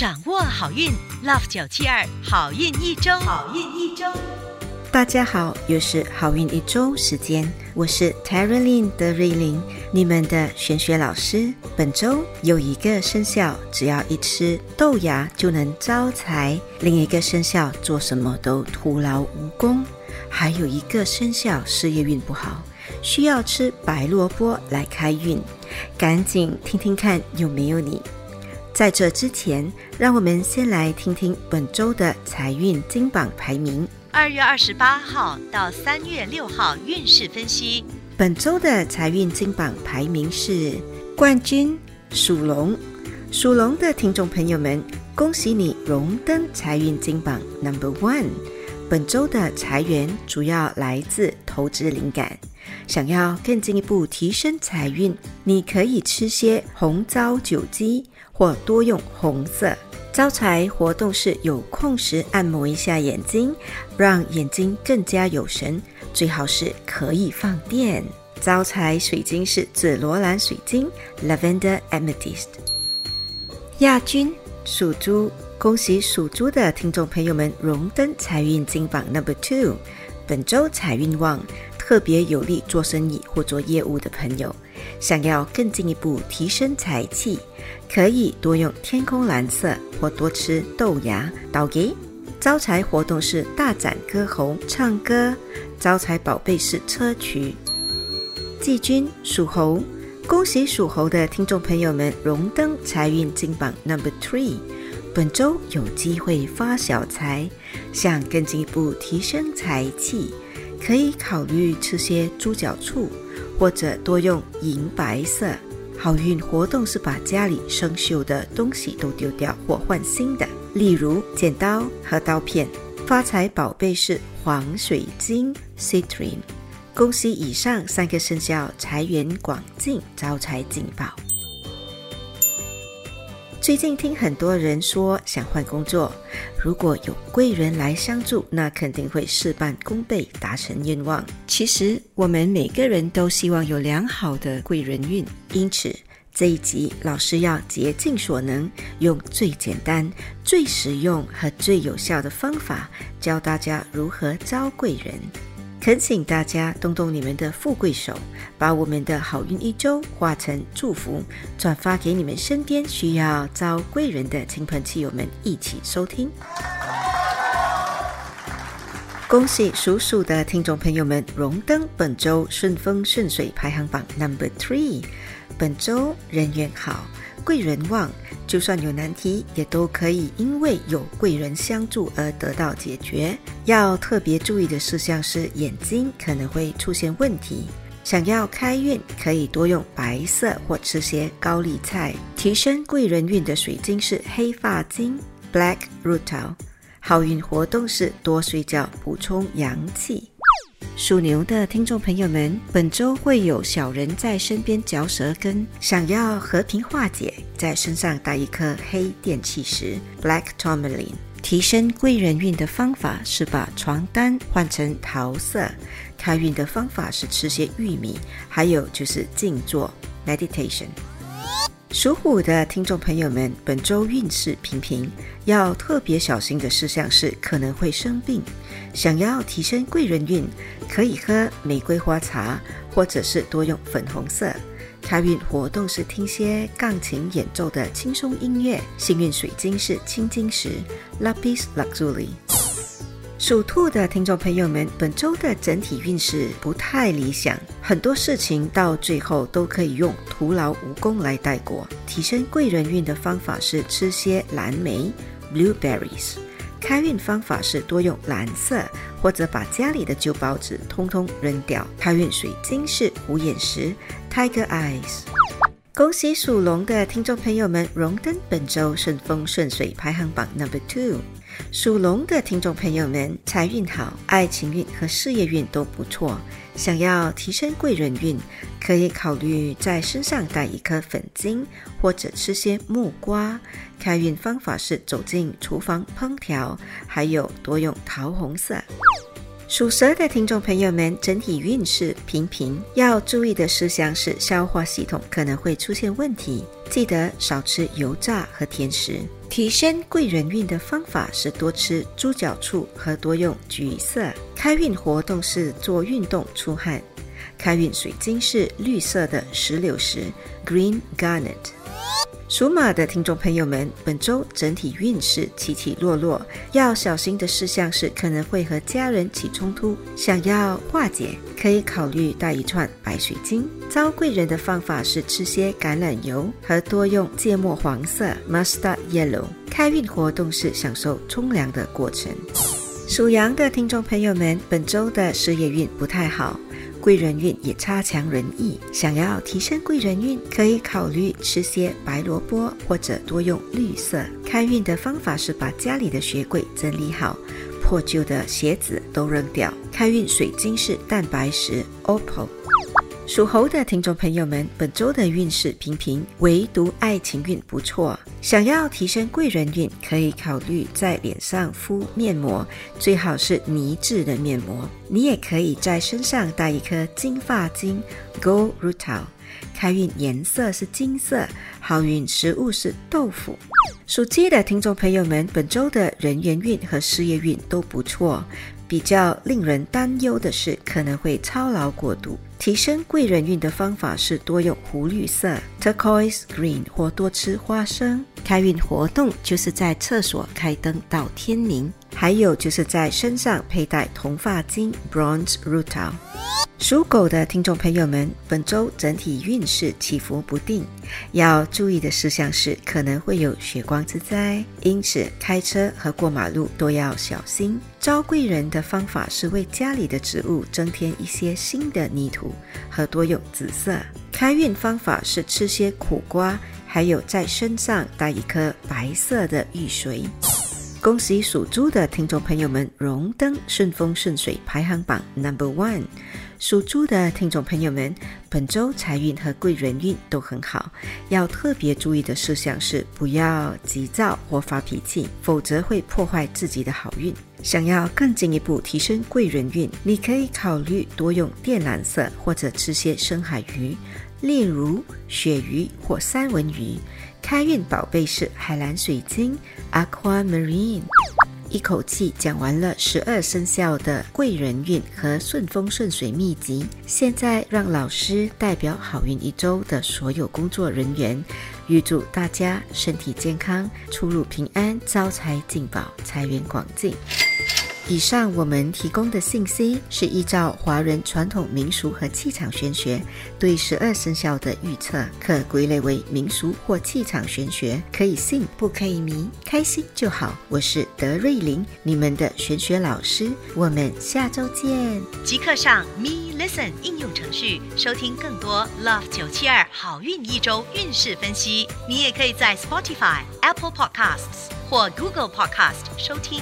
掌握好运，Love 九七二好运一周，好运一周。大家好，又是好运一周时间，我是 t a r a l y n 的瑞琳，你们的玄学老师。本周有一个生肖，只要一吃豆芽就能招财；另一个生肖做什么都徒劳无功；还有一个生肖事业运不好，需要吃白萝卜来开运。赶紧听听看有没有你。在这之前，让我们先来听听本周的财运金榜排名。二月二十八号到三月六号运势分析。本周的财运金榜排名是冠军属龙，属龙的听众朋友们，恭喜你荣登财运金榜 Number One。本周的财源主要来自投资灵感，想要更进一步提升财运，你可以吃些红糟酒鸡，或多用红色。招财活动是有空时按摩一下眼睛，让眼睛更加有神，最好是可以放电。招财水晶是紫罗兰水晶 （Lavender Amethyst）。亚军属猪，恭喜属猪的听众朋友们荣登财运金榜 Number Two。本周财运旺，特别有利做生意或做业务的朋友。想要更进一步提升财气，可以多用天空蓝色或多吃豆芽。倒给招财活动是大展歌喉唱歌，招财宝贝是砗磲。季军属猴，恭喜属猴的听众朋友们荣登财运金榜 Number Three。本周有机会发小财，想更进一步提升财气，可以考虑吃些猪脚醋。或者多用银白色，好运活动是把家里生锈的东西都丢掉或换新的，例如剪刀和刀片。发财宝贝是黄水晶 （Citrine）。恭喜以上三个生肖财源广进，招财进宝。最近听很多人说想换工作，如果有贵人来相助，那肯定会事半功倍，达成愿望。其实我们每个人都希望有良好的贵人运，因此这一集老师要竭尽所能，用最简单、最实用和最有效的方法，教大家如何招贵人。恳请大家动动你们的富贵手，把我们的好运一周化成祝福，转发给你们身边需要招贵人的亲朋戚友们一起收听。恭喜属鼠的听众朋友们荣登本周顺风顺水排行榜 Number Three，本周人缘好。贵人旺，就算有难题，也都可以因为有贵人相助而得到解决。要特别注意的事项是，眼睛可能会出现问题。想要开运，可以多用白色或吃些高丽菜。提升贵人运的水晶是黑发晶 （Black Rutil）。好运活动是多睡觉，补充阳气。属牛的听众朋友们，本周会有小人在身边嚼舌根，想要和平化解，在身上带一颗黑电气石 （Black Tourmaline）。提升贵人运的方法是把床单换成桃色。开运的方法是吃些玉米，还有就是静坐 （Meditation）。属虎的听众朋友们，本周运势平平，要特别小心的事项是可能会生病。想要提升贵人运，可以喝玫瑰花茶，或者是多用粉红色。开运活动是听些钢琴演奏的轻松音乐。幸运水晶是青金石 （Lapis Lazuli）。属兔的听众朋友们，本周的整体运势不太理想，很多事情到最后都可以用徒劳无功来带过。提升贵人运的方法是吃些蓝莓 （blueberries）。开运方法是多用蓝色，或者把家里的旧报纸通通扔掉。开运水晶是虎眼石 （Tiger Eyes）。恭喜属龙的听众朋友们荣登本周顺风顺水排行榜 Number Two。属龙的听众朋友们，财运好，爱情运和事业运都不错。想要提升贵人运，可以考虑在身上带一颗粉晶，或者吃些木瓜。开运方法是走进厨房烹调，还有多用桃红色。属蛇的听众朋友们，整体运势平平，要注意的事项是消化系统可能会出现问题，记得少吃油炸和甜食。提升贵人运的方法是多吃猪脚醋和多用橘色。开运活动是做运动出汗。开运水晶是绿色的石榴石 （Green Garnet）。属马的听众朋友们，本周整体运势起起落落，要小心的事项是可能会和家人起冲突。想要化解，可以考虑带一串白水晶。招贵人的方法是吃些橄榄油和多用芥末黄色 （Mustard Yellow）。开运活动是享受冲凉的过程。属羊的听众朋友们，本周的事业运不太好。贵人运也差强人意，想要提升贵人运，可以考虑吃些白萝卜或者多用绿色。开运的方法是把家里的鞋柜整理好，破旧的鞋子都扔掉。开运水晶是蛋白石 Opal。属猴的听众朋友们，本周的运势平平，唯独爱情运不错。想要提升贵人运，可以考虑在脸上敷面膜，最好是泥质的面膜。你也可以在身上戴一颗金发晶 Gold Rutil。开运颜色是金色，好运食物是豆腐。属鸡的听众朋友们，本周的人缘运和事业运都不错。比较令人担忧的是，可能会操劳过度。提升贵人运的方法是多用湖绿色 （turquoise green） 或多吃花生。开运活动就是在厕所开灯到天明，还有就是在身上佩戴铜发晶 （bronze rutil）。属狗的听众朋友们，本周整体运势起伏不定，要注意的事项是可能会有血光之灾，因此开车和过马路都要小心。招贵人的方法是为家里的植物增添一些新的泥土和多用紫色。开运方法是吃些苦瓜，还有在身上带一颗白色的玉髓。恭喜属猪的听众朋友们荣登顺风顺水排行榜 Number One。属猪的听众朋友们，本周财运和贵人运都很好，要特别注意的事项是不要急躁或发脾气，否则会破坏自己的好运。想要更进一步提升贵人运，你可以考虑多用靛蓝色或者吃些深海鱼，例如鳕鱼或三文鱼。开运宝贝是海蓝水晶 （Aquamarine）。一口气讲完了十二生肖的贵人运和顺风顺水秘籍，现在让老师代表好运一周的所有工作人员，预祝大家身体健康，出入平安，招财进宝，财源广进。以上我们提供的信息是依照华人传统民俗和气场玄学对十二生肖的预测，可归类为民俗或气场玄学，可以信不可以迷，开心就好。我是德瑞琳，你们的玄学老师，我们下周见。即刻上 Me Listen 应用程序收听更多 Love 九七二好运一周运势分析。你也可以在 Spotify、Apple Podcasts 或 Google Podcast 收听。